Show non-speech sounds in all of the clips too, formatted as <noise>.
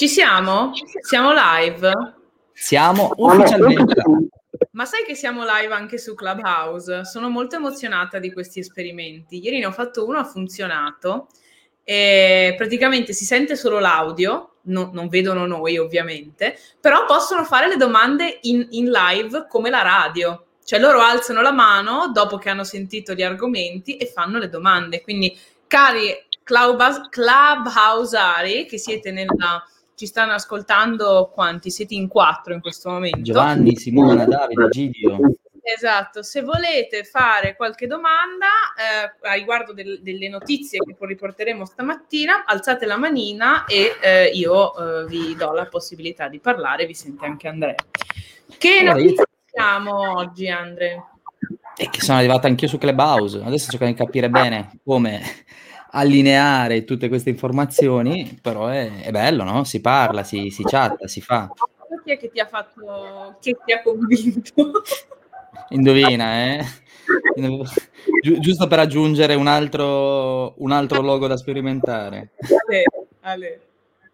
Ci siamo? Siamo live? Siamo ufficialmente live. Ma sai che siamo live anche su Clubhouse? Sono molto emozionata di questi esperimenti. Ieri ne ho fatto uno, ha funzionato. E praticamente si sente solo l'audio, no, non vedono noi ovviamente, però possono fare le domande in, in live come la radio. Cioè loro alzano la mano dopo che hanno sentito gli argomenti e fanno le domande. Quindi, cari clubhouseari che siete nella ci stanno ascoltando quanti? Siete in quattro in questo momento. Giovanni, Simona, Davide, Gidio. Esatto, se volete fare qualche domanda eh, a riguardo del, delle notizie che poi riporteremo stamattina, alzate la manina e eh, io eh, vi do la possibilità di parlare, vi sente anche Andrea. Che notizie abbiamo oggi, Andre? E che sono arrivata anch'io su Clubhouse, adesso cerco di capire bene come allineare tutte queste informazioni, però è, è bello, no? Si parla, si, si chatta, si fa. Chi è che ti ha fatto, che ti ha convinto? <laughs> Indovina, eh? Gi- giusto per aggiungere un altro, un altro logo da sperimentare. Ale, ale.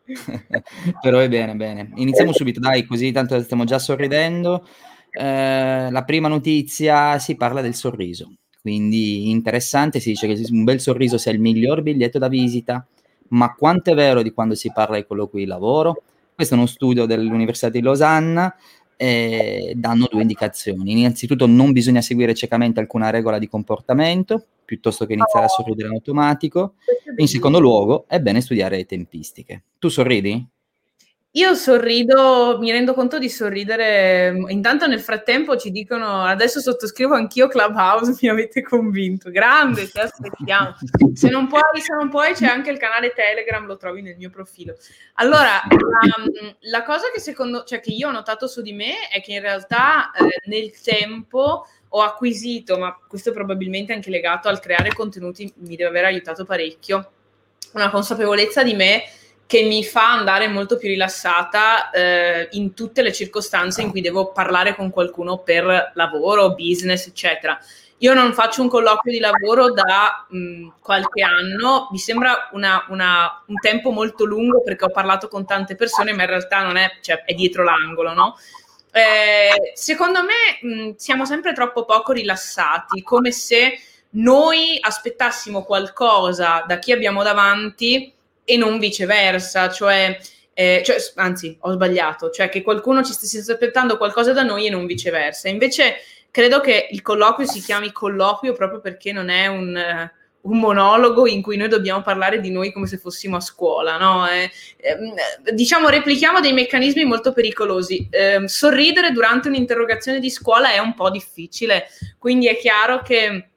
<laughs> però è bene, bene. Iniziamo subito, dai, così tanto stiamo già sorridendo. Eh, la prima notizia si parla del sorriso. Quindi interessante, si dice che un bel sorriso sia il miglior biglietto da visita, ma quanto è vero di quando si parla di colloqui di lavoro? Questo è uno studio dell'Università di Losanna e danno due indicazioni. Innanzitutto non bisogna seguire ciecamente alcuna regola di comportamento, piuttosto che iniziare a sorridere in automatico. In secondo luogo, è bene studiare le tempistiche. Tu sorridi? Io sorrido, mi rendo conto di sorridere. Intanto nel frattempo ci dicono adesso sottoscrivo anch'io Clubhouse, <laughs> mi avete convinto. Grande, ti aspettiamo. Se non puoi, se non puoi c'è anche il canale Telegram, lo trovi nel mio profilo. Allora, la, la cosa che secondo, cioè che io ho notato su di me è che in realtà eh, nel tempo ho acquisito, ma questo è probabilmente anche legato al creare contenuti, mi deve aver aiutato parecchio, una consapevolezza di me che mi fa andare molto più rilassata eh, in tutte le circostanze in cui devo parlare con qualcuno per lavoro, business, eccetera. Io non faccio un colloquio di lavoro da mh, qualche anno, mi sembra una, una, un tempo molto lungo perché ho parlato con tante persone, ma in realtà non è, cioè, è dietro l'angolo, no? Eh, secondo me mh, siamo sempre troppo poco rilassati, come se noi aspettassimo qualcosa da chi abbiamo davanti e non viceversa, cioè, eh, cioè, anzi ho sbagliato, cioè che qualcuno ci stesse aspettando qualcosa da noi e non viceversa. Invece credo che il colloquio si chiami colloquio proprio perché non è un, uh, un monologo in cui noi dobbiamo parlare di noi come se fossimo a scuola, no? Eh, eh, diciamo, replichiamo dei meccanismi molto pericolosi. Ehm, sorridere durante un'interrogazione di scuola è un po' difficile, quindi è chiaro che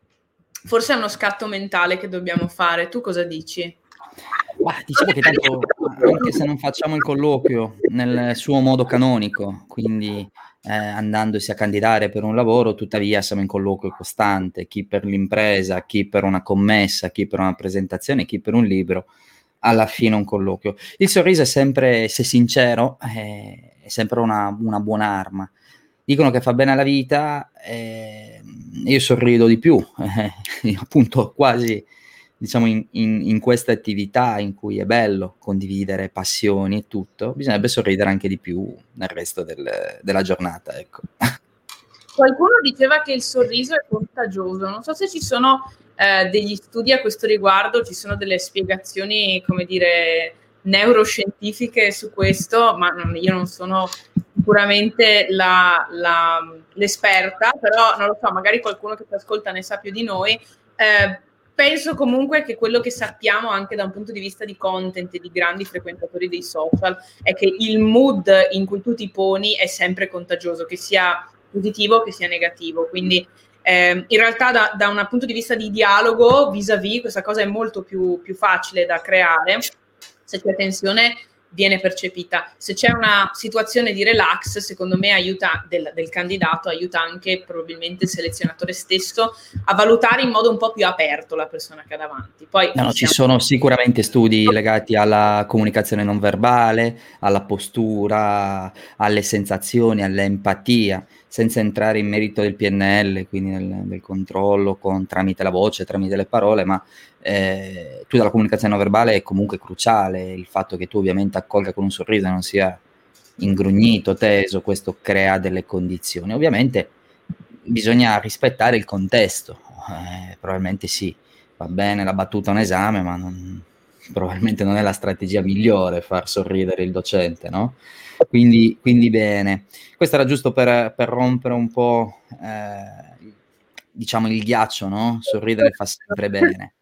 forse è uno scatto mentale che dobbiamo fare. Tu cosa dici? Bah, diciamo che tanto, anche se non facciamo il colloquio nel suo modo canonico, quindi eh, andandosi a candidare per un lavoro, tuttavia siamo in colloquio costante, chi per l'impresa, chi per una commessa, chi per una presentazione, chi per un libro, alla fine un colloquio. Il sorriso è sempre, se sincero, è, è sempre una, una, buona arma. Dicono che fa bene alla vita, eh, io sorrido di più, <laughs> eh, appunto quasi diciamo, in, in, in, queste attività in cui è bello condividere passioni e tutto, bisognerebbe sorridere anche di più nel resto del, della giornata. Ecco. <laughs> Qualcuno diceva che il sorriso è contagioso, non so se ci sono eh, degli studi a questo riguardo, ci sono delle spiegazioni, come dire, neuroscientifiche su questo, ma io non sono sicuramente la, la, l'esperta, però non lo so, magari qualcuno che ti ascolta ne sa più di noi. Eh, penso comunque che quello che sappiamo anche da un punto di vista di content e di grandi frequentatori dei social è che il mood in cui tu ti poni è sempre contagioso, che sia positivo che sia negativo. Quindi eh, in realtà da, da, un punto di vista di dialogo vis-à-vis questa cosa è molto più, più facile da creare. Se c'è tensione viene percepita. Se c'è una situazione di relax, secondo me aiuta del, del, candidato, aiuta anche probabilmente il selezionatore stesso a valutare in modo un po' più aperto la persona che ha davanti. Poi, no, ci sono sicuramente studi legati alla comunicazione non verbale, alla postura, alle sensazioni, all'empatia, senza entrare in merito del PNL, quindi nel, del controllo con, tramite la voce, tramite le parole, ma eh, tu dalla comunicazione non verbale è comunque cruciale, il fatto che tu ovviamente accolga con un sorriso e non sia ingrugnito, teso, questo crea delle condizioni. Ovviamente bisogna rispettare il contesto, eh, probabilmente sì, va bene la battuta un esame, ma non, probabilmente non è la strategia migliore far sorridere il docente, no? Quindi, quindi bene. Questo era giusto per, per rompere un po', eh, diciamo, il ghiaccio, no? Sorridere fa sempre bene.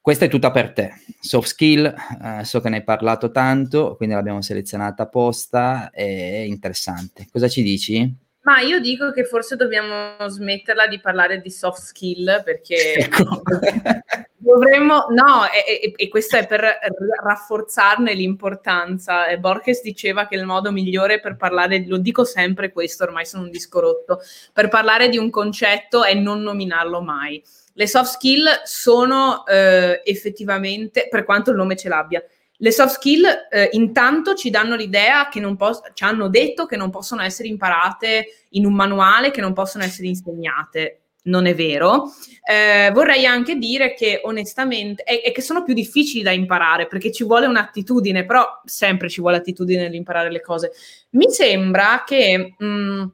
Questa è tutta per te. Soft skill, eh, so che ne hai parlato tanto, quindi l'abbiamo selezionata apposta, è interessante. Cosa ci dici? Ma io dico che forse dobbiamo smetterla di parlare di soft skill perché <laughs> ecco. <laughs> dovremmo, no, e, e, e, questo è per rafforzarne l'importanza. Borges diceva che il modo migliore per parlare, lo dico sempre questo, ormai sono un disco rotto, per parlare di un concetto è non nominarlo mai. Le soft skill sono eh, effettivamente, per quanto il nome ce l'abbia, le soft skill eh, intanto ci danno l'idea che non pos- ci hanno detto che non possono essere imparate in un manuale, che non possono essere insegnate. Non è vero. Eh, vorrei anche dire che onestamente è, che sono più difficili da imparare perché ci vuole un'attitudine, però sempre ci vuole attitudine nell'imparare le cose. Mi sembra che mh, mm,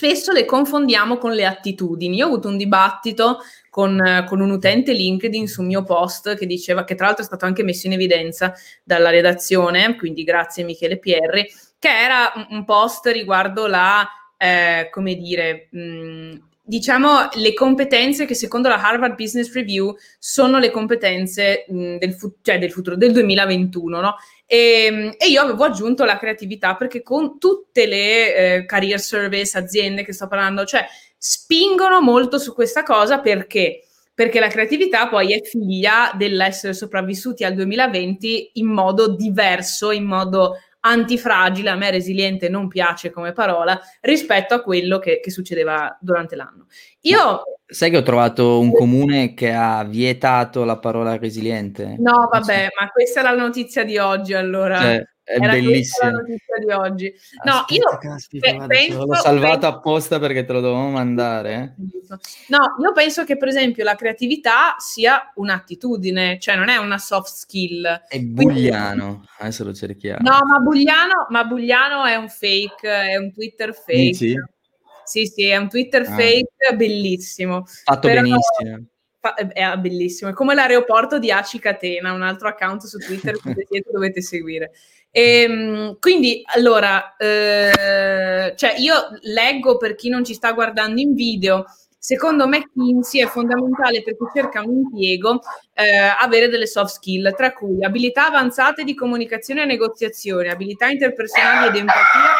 spesso le confondiamo con le attitudini. Io ho avuto un dibattito con, con, un utente LinkedIn sul mio post che diceva che tra l'altro è stato anche messo in evidenza dalla redazione, quindi grazie Michele Pierri, che era un, post riguardo la, eh, come dire, mh, diciamo le competenze che secondo la Harvard Business Review sono le competenze mh, del, fu- cioè del, futuro, del 2021, no? E, e, io avevo aggiunto la creatività perché con tutte le eh, career service, aziende che sto parlando, cioè spingono molto su questa cosa perché? Perché la creatività poi è figlia dell'essere sopravvissuti al 2020 in modo diverso, in modo antifragile, a me resiliente non piace come parola, rispetto a quello che, che succedeva durante l'anno. Io... Sai che ho trovato un comune che ha vietato la parola resiliente? No, vabbè, ma questa è la notizia di oggi allora. Cioè, è Era bellissimo. la notizia di oggi. No, Aspetta, io caspita, penso, l'ho salvato penso, apposta perché te lo dovevamo mandare. No, io penso che per esempio la creatività sia un'attitudine, cioè non è una soft skill. È bugliano, adesso lo cerchiamo. No, ma bugliano, ma bugliano è un fake, è un Twitter fake. Dici? Sì, sì, è un Twitter ah. fake bellissimo. Fatto Però, benissimo è bellissimo, è come l'aeroporto di Aci Catena, un altro account su Twitter <laughs> che dovete seguire. E, ehm, quindi, allora, eh, cioè io leggo per chi non ci sta guardando in video, secondo McKinsey è fondamentale per chi cerca un impiego eh, avere delle soft skill, tra cui abilità avanzate di comunicazione e negoziazione, abilità interpersonali ed empatia.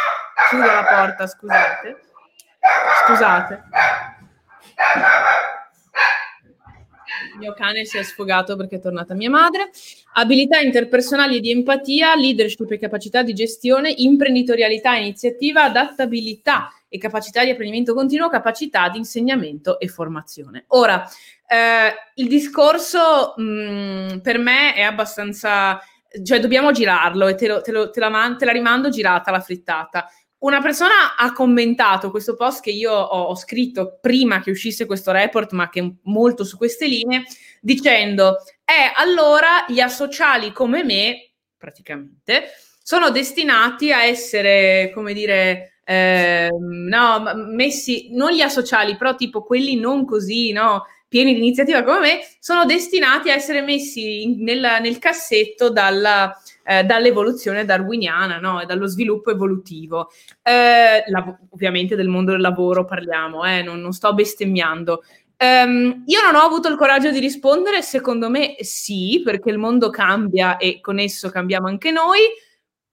Chiudo la porta, scusate. Scusate mio cane si è sfogato perché è tornata mia madre. Abilità interpersonali e di empatia, leadership e capacità di gestione, imprenditorialità, iniziativa, adattabilità e capacità di apprendimento continuo, capacità di insegnamento e formazione. Ora, eh, il discorso mh, mm, per me è abbastanza, cioè dobbiamo girarlo e te, lo, te, lo, te, la, te la rimando girata la frittata una persona ha commentato questo post che io ho, ho, scritto prima che uscisse questo report, ma che è molto su queste linee, dicendo: Eh, allora gli asociali come me, praticamente, sono destinati a essere, come dire, eh, no, messi, non gli asociali, però tipo quelli non così, no? pieni di iniziativa come me, sono destinati a essere messi in, nel, nel, cassetto dalla, eh, dall'evoluzione darwiniana no? e dallo sviluppo evolutivo. Eh, la, ovviamente del mondo del lavoro parliamo, eh, non, non, sto bestemmiando. Um, io non ho avuto il coraggio di rispondere, secondo me sì, perché il mondo cambia e con esso cambiamo anche noi,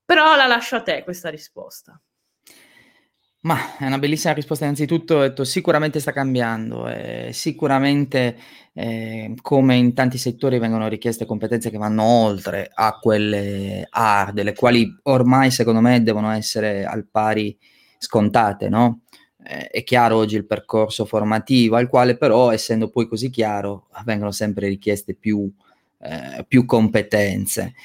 però la lascio a te questa risposta. Ma è una bellissima risposta. Innanzitutto, detto, sicuramente sta cambiando, eh, sicuramente eh, come in tanti settori vengono richieste competenze che vanno oltre a quelle hard, le quali ormai secondo me devono essere al pari scontate, no? Eh, è chiaro oggi il percorso formativo, al quale però, essendo poi così chiaro, vengono sempre richieste più, eh, più competenze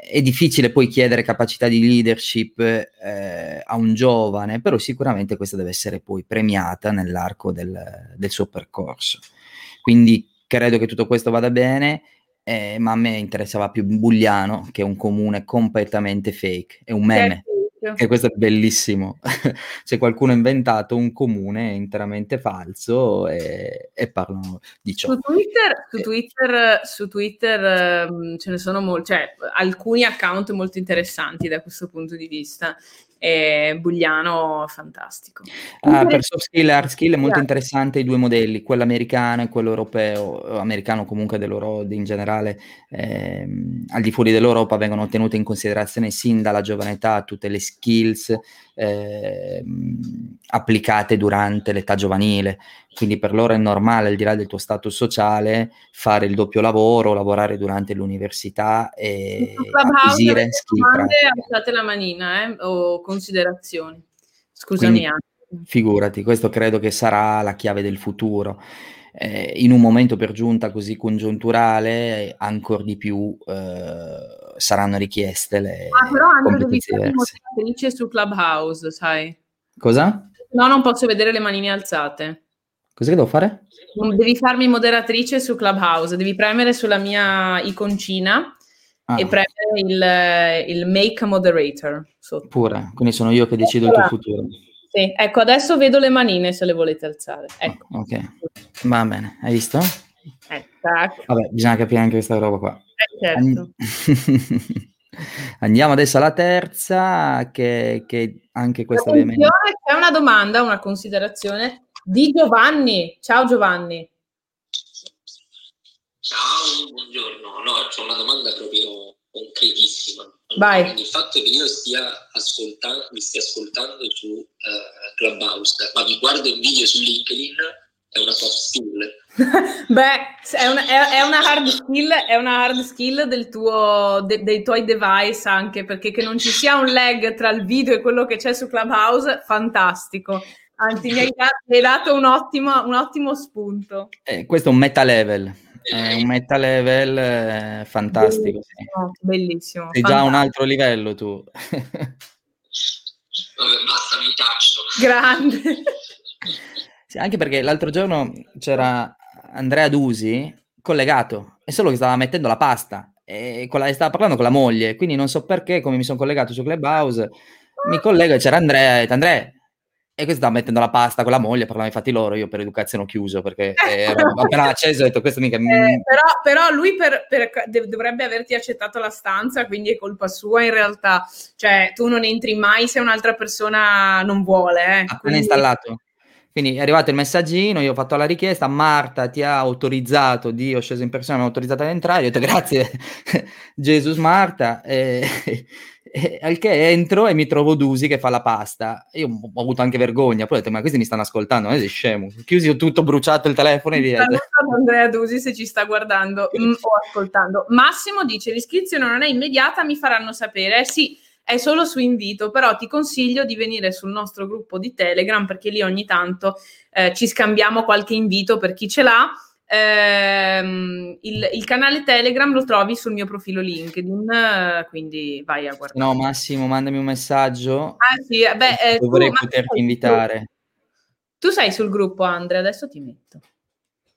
è difficile poi chiedere capacità di leadership eh, a un giovane, però sicuramente questa deve essere poi premiata nell'arco del, del suo percorso. Quindi credo che tutto questo vada bene, eh, ma a me interessava più Bugliano, che è un comune completamente fake, è un meme. E questo è bellissimo. <laughs> C'è qualcuno ha inventato un comune interamente falso e, e parlano di ciò. Su Twitter, su Twitter, su Twitter um, ce ne sono molti, cioè alcuni account molto interessanti da questo punto di vista e Bugliano fantastico. Ah, per soft skill e hard skill è molto interessante i due modelli, quello americano e quello europeo, americano comunque dell'Europa in generale, ehm, al di fuori dell'Europa vengono tenute in considerazione sin dalla giovane età tutte le skills ehm, applicate durante l'età giovanile, quindi per loro è normale, al di là del tuo status sociale, fare il doppio lavoro, lavorare durante l'università e acquisire skill. Alzate la manina, eh, o considerazioni. Scusami. Quindi, figurati, questo credo che sarà la chiave del futuro. Eh, in un momento per giunta così congiunturale, ancora di più eh, saranno richieste le ah, però Andrea devi fare moderatrice su Clubhouse, sai? Cosa? No, non posso vedere le manine alzate. Cosa devo fare? Devi farmi moderatrice su Clubhouse, devi premere sulla mia iconcina ah. e premere il, il, make moderator. Sotto. Pure, quindi sono io che decido il tuo futuro. Sì, ecco, adesso vedo le manine se le volete alzare. Ecco. Ok, va bene, hai visto? Eh, Vabbè, bisogna capire anche questa roba qua. Eh, certo. <laughs> Andiamo adesso alla terza, che, che anche questa ovviamente... C'è una domanda, una considerazione di Giovanni. Ciao Giovanni. Ciao, buongiorno. No, c'è una domanda proprio concretissima. Vai. Il fatto che io stia ascoltando, mi stia ascoltando su uh, Clubhouse, ma mi guardo un video su LinkedIn, è una soft skill. <laughs> Beh, è una, è, è una, hard skill, è una hard skill del tuo, de, dei tuoi device anche, perché che non ci sia un lag tra il video e quello che c'è su Clubhouse, fantastico. Anzi, mi hai, mi hai dato un ottimo, un ottimo spunto. Eh, questo è un meta level. È un meta level eh, fantastico. Bellissimo. Sì. bellissimo Sei già a un altro livello tu. Basta, mi taccio. Grande. Sì, anche perché l'altro giorno c'era Andrea Dusi collegato, è solo che stava mettendo la pasta e la, stava parlando con la moglie, quindi non so perché, come mi sono collegato su Clubhouse, mi collego e c'era Andrea e Andrea, e questo stava mettendo la pasta con la moglie, parlavano i fatti loro, io per educazione ho chiuso perché <laughs> ero appena acceso ho detto questo mica... Eh, però, però, lui per, per, dovrebbe averti accettato la stanza, quindi è colpa sua in realtà. Cioè, tu non entri mai se un'altra persona non vuole. Eh. Appena quindi... installato. Quindi è arrivato il messaggio, io ho fatto la richiesta, Marta ti ha autorizzato, Dio ho sceso in persona, mi ha autorizzato ad entrare, io ho detto grazie <laughs> Gesù Marta, e, <laughs> al che entro e mi trovo Dusi che fa la pasta. Io ho avuto anche vergogna, poi ho detto ma questi mi stanno ascoltando, non sei scemo. Chiusi ho tutto bruciato il telefono e via. Andrea Dusi se ci sta guardando mm, o ascoltando. Massimo dice l'iscrizione non è immediata, mi faranno sapere. Eh sì, è solo su invito, però ti consiglio di venire sul nostro gruppo di Telegram perché lì ogni tanto eh, ci scambiamo qualche invito per chi ce l'ha. Eh, il, il, canale Telegram lo trovi sul mio profilo LinkedIn, quindi vai a guardare. No, Massimo, mandami un messaggio. Ah, sì, beh, eh, dovrei poterti invitare. Tu sei sul gruppo, Andrea, adesso ti metto.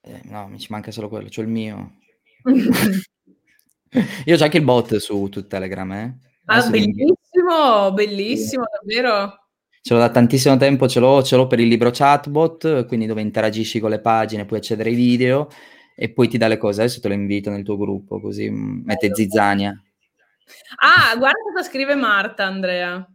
Eh, no, mi ci manca solo quello, c'ho il mio. <laughs> Io ho anche il bot su, su Telegram, eh. Ah, bellissimo, bellissimo, davvero. Ce l'ho da tantissimo tempo, ce l'ho, ce l'ho per il libro chatbot, quindi dove interagisci con le pagine, puoi accedere ai video e poi ti dà le cose. Adesso te lo invito nel tuo gruppo, così mette zizzania. Ah, guarda cosa scrive Marta, Andrea.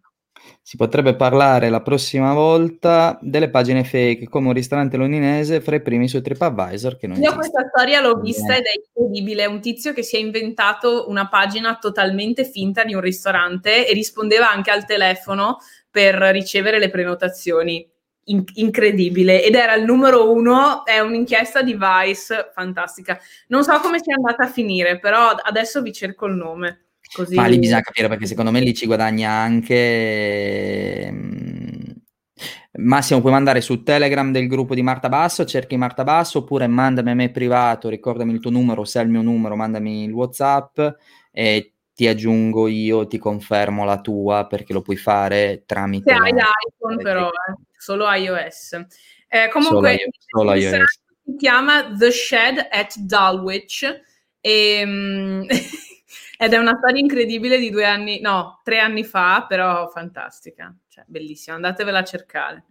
Si potrebbe parlare la prossima volta delle pagine fake come un ristorante londinese fra i primi su TripAdvisor. Che non Io esiste. questa storia l'ho vista ed è incredibile. È un tizio che si è inventato una pagina totalmente finta di un ristorante e rispondeva anche al telefono per ricevere le prenotazioni. In- incredibile ed era il numero uno. È un'inchiesta di Vice fantastica. Non so come sia andata a finire, però adesso vi cerco il nome. Così... Ma lì bisogna capire perché secondo me lì ci guadagna anche... Mm, Massimo, puoi mandare su Telegram del gruppo di Marta Basso, cerchi Marta Basso, oppure mandami a me privato, ricordami il tuo numero, se è il mio numero, mandami il WhatsApp e ti aggiungo io, ti confermo la tua perché lo puoi fare tramite... Se hai iPhone però, eh, solo iOS. Eh, comunque, solo, solo iOS si chiama The Shed at Dulwich e, um, <laughs> ed è una storia incredibile di due anni, no, tre anni fa, però fantastica, cioè bellissima, andatevela a cercare.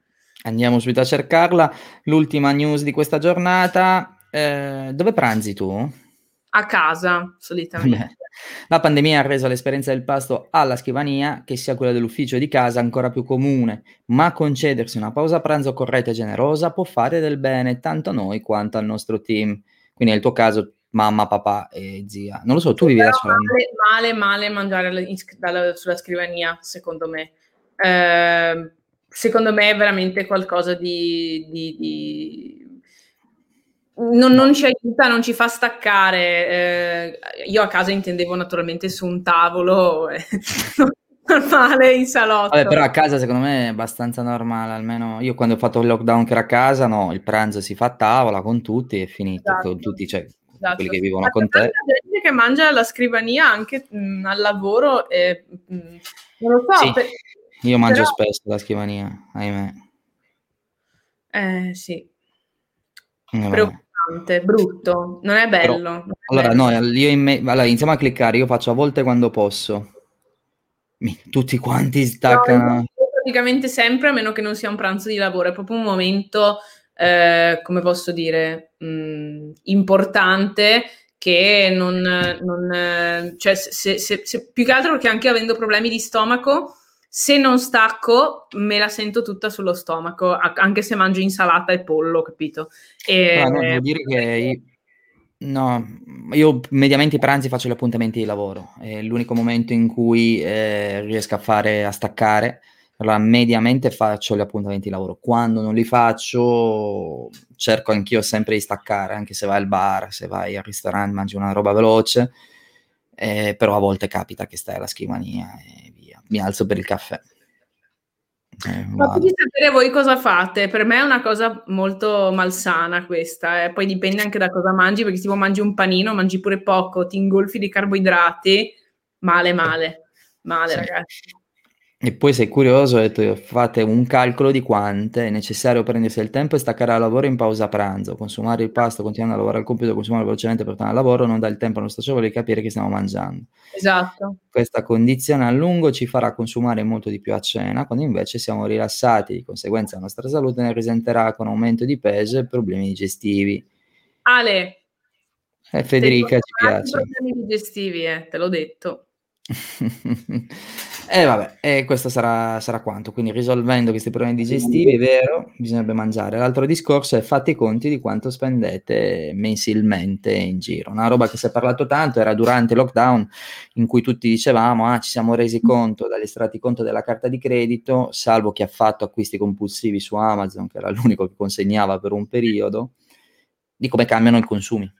Andiamo subito a cercarla. L'ultima news di questa giornata, eh, dove pranzi tu? A casa, solitamente. Beh. La pandemia ha reso l'esperienza del pasto alla scrivania, che sia quella dell'ufficio di casa, ancora più comune, ma concedersi una pausa pranzo corretta e generosa può fare del bene tanto a noi quanto al nostro team. Quindi nel tuo caso mamma, papà e zia. Non lo so, tu vivi da sola. Male, male, male mangiare in, dalla, sulla scrivania, secondo me. Eh, secondo me è veramente qualcosa di, di, di non, non, ci aiuta, non ci fa staccare. Eh, io a casa intendevo naturalmente su un tavolo eh, <laughs> normale in salotto. Vabbè, però a casa secondo me è abbastanza normale, almeno io quando ho fatto il lockdown che era a casa, no, il pranzo si fa a tavola con tutti e finito, esatto. con tutti, cioè esatto. quelli che vivono Ma con te. gente che mangia alla scrivania anche mh, al lavoro, e, mh, non lo so. Sì, per... Io mangio però... spesso alla scrivania, ahimè. Eh sì. Eh, Preoccupante brutto, non è bello. Però, non è allora, bello. no, io in me, allora, iniziamo a cliccare, io faccio a volte quando posso. Tutti quanti staccano. No, praticamente sempre, a meno che non sia un pranzo di lavoro, è proprio un momento, eh, come posso dire, mh, mm, importante che non, non cioè se, se, se, più che altro perché anche avendo problemi di stomaco se non stacco me la sento tutta sullo stomaco, anche se mangio insalata e pollo, capito? E, ah, no, devo dire che io, no, io mediamente i pranzi faccio gli appuntamenti di lavoro, è l'unico momento in cui eh, riesco a fare, a staccare, allora mediamente faccio gli appuntamenti di lavoro, quando non li faccio cerco anch'io sempre di staccare, anche se vai al bar, se vai al ristorante, mangi una roba veloce, eh, però a volte capita che stai alla scrivania e mi alzo per il caffè. Eh, di sapere voi cosa fate, per me è una cosa molto malsana questa, eh. poi dipende anche da cosa mangi, perché tipo mangi un panino, mangi pure poco, ti ingolfi di carboidrati, male male, male sì. ragazzi. E poi sei curioso, detto, fate un calcolo di quante è necessario prendersi il tempo e staccare al lavoro in pausa pranzo, consumare il pasto, continuare a lavorare al computer, consumare velocemente per tornare al lavoro, non dà il tempo al nostro cervello di capire che stiamo mangiando. Esatto. Questa condizione a lungo ci farà consumare molto di più a cena, quando invece siamo rilassati, di conseguenza la nostra salute ne risenterà con aumento di peso e problemi digestivi. Ale. Eh, Federica ci piace. Problemi digestivi, eh, te l'ho detto. <laughs> E eh, vabbè, e questo sarà, sarà, quanto. Quindi risolvendo questi problemi digestivi, è vero, bisognerebbe mangiare. L'altro discorso è fate i conti di quanto spendete mensilmente in giro. Una roba che si è parlato tanto era durante il lockdown, in cui tutti dicevamo, ah, ci siamo resi conto, dagli estratti conto della carta di credito, salvo chi ha fatto acquisti compulsivi su Amazon, che era l'unico che consegnava per un periodo, di come cambiano i consumi.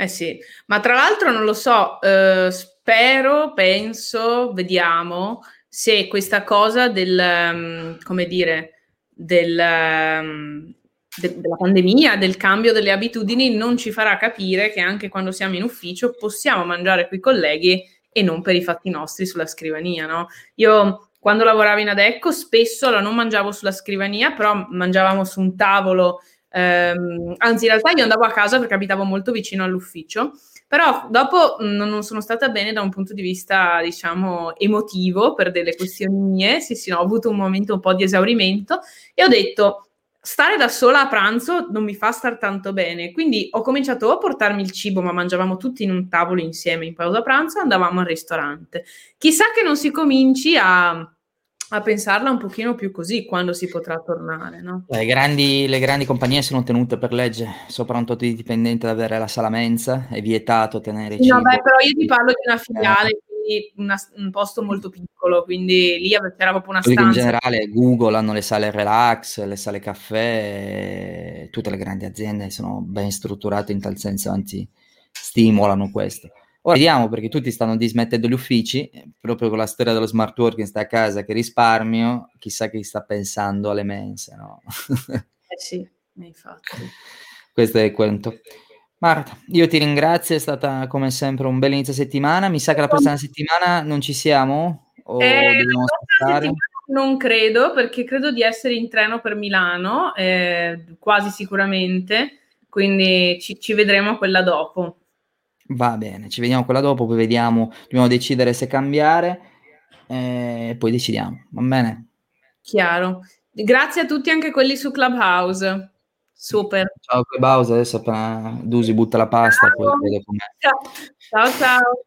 Eh sì, ma tra l'altro non lo so, eh, spero, penso, vediamo se questa cosa del, um, come dire, del, um, de- della pandemia, del cambio delle abitudini non ci farà capire che anche quando siamo in ufficio possiamo mangiare con i colleghi e non per i fatti nostri sulla scrivania, no? Io quando lavoravo in Adecco spesso allora, non mangiavo sulla scrivania, però mangiavamo su un tavolo Ehm, anzi, in realtà io andavo a casa perché abitavo molto vicino all'ufficio, però dopo mh, non sono stata bene da un punto di vista, diciamo, emotivo per delle questioni mie. Sì, sì, no, ho avuto un momento un po' di esaurimento e ho detto stare da sola a pranzo non mi fa star tanto bene. Quindi ho cominciato a portarmi il cibo, ma mangiavamo tutti in un tavolo insieme in pausa pranzo, andavamo al ristorante. Chissà che non si cominci a a pensarla un pochino più così quando si potrà tornare. No? Le, grandi, le, grandi, compagnie sono tenute per legge, sopra un tot di dipendente ad avere la sala mensa, è vietato tenere sì, cibo. No, beh, però io ti parlo di una filiale, eh. quindi una, un posto molto piccolo, quindi lì c'era proprio una stanza. In generale Google hanno le sale relax, le sale caffè, tutte le grandi aziende sono ben strutturate in tal senso, anzi stimolano questo. Ora vediamo perché tutti stanno dismettendo gli uffici, proprio con la storia dello smart working, sta a casa che risparmio, chissà chi sta pensando alle mense, no? eh sì, infatti. <laughs> Questo è quanto. Marta, io ti ringrazio, è stata come sempre un bel inizio settimana. Mi sa che la prossima settimana non ci siamo? O eh, dobbiamo aspettare? non credo, perché credo di essere in treno per Milano, eh, quasi sicuramente, quindi ci, ci vedremo quella dopo. Va bene, ci vediamo quella dopo, poi vediamo, dobbiamo decidere se cambiare e poi decidiamo, va bene? Chiaro. Grazie a tutti anche quelli su Clubhouse. Super. Ciao Clubhouse, adesso appena Dusi butta la pasta. Ciao ciao. ciao.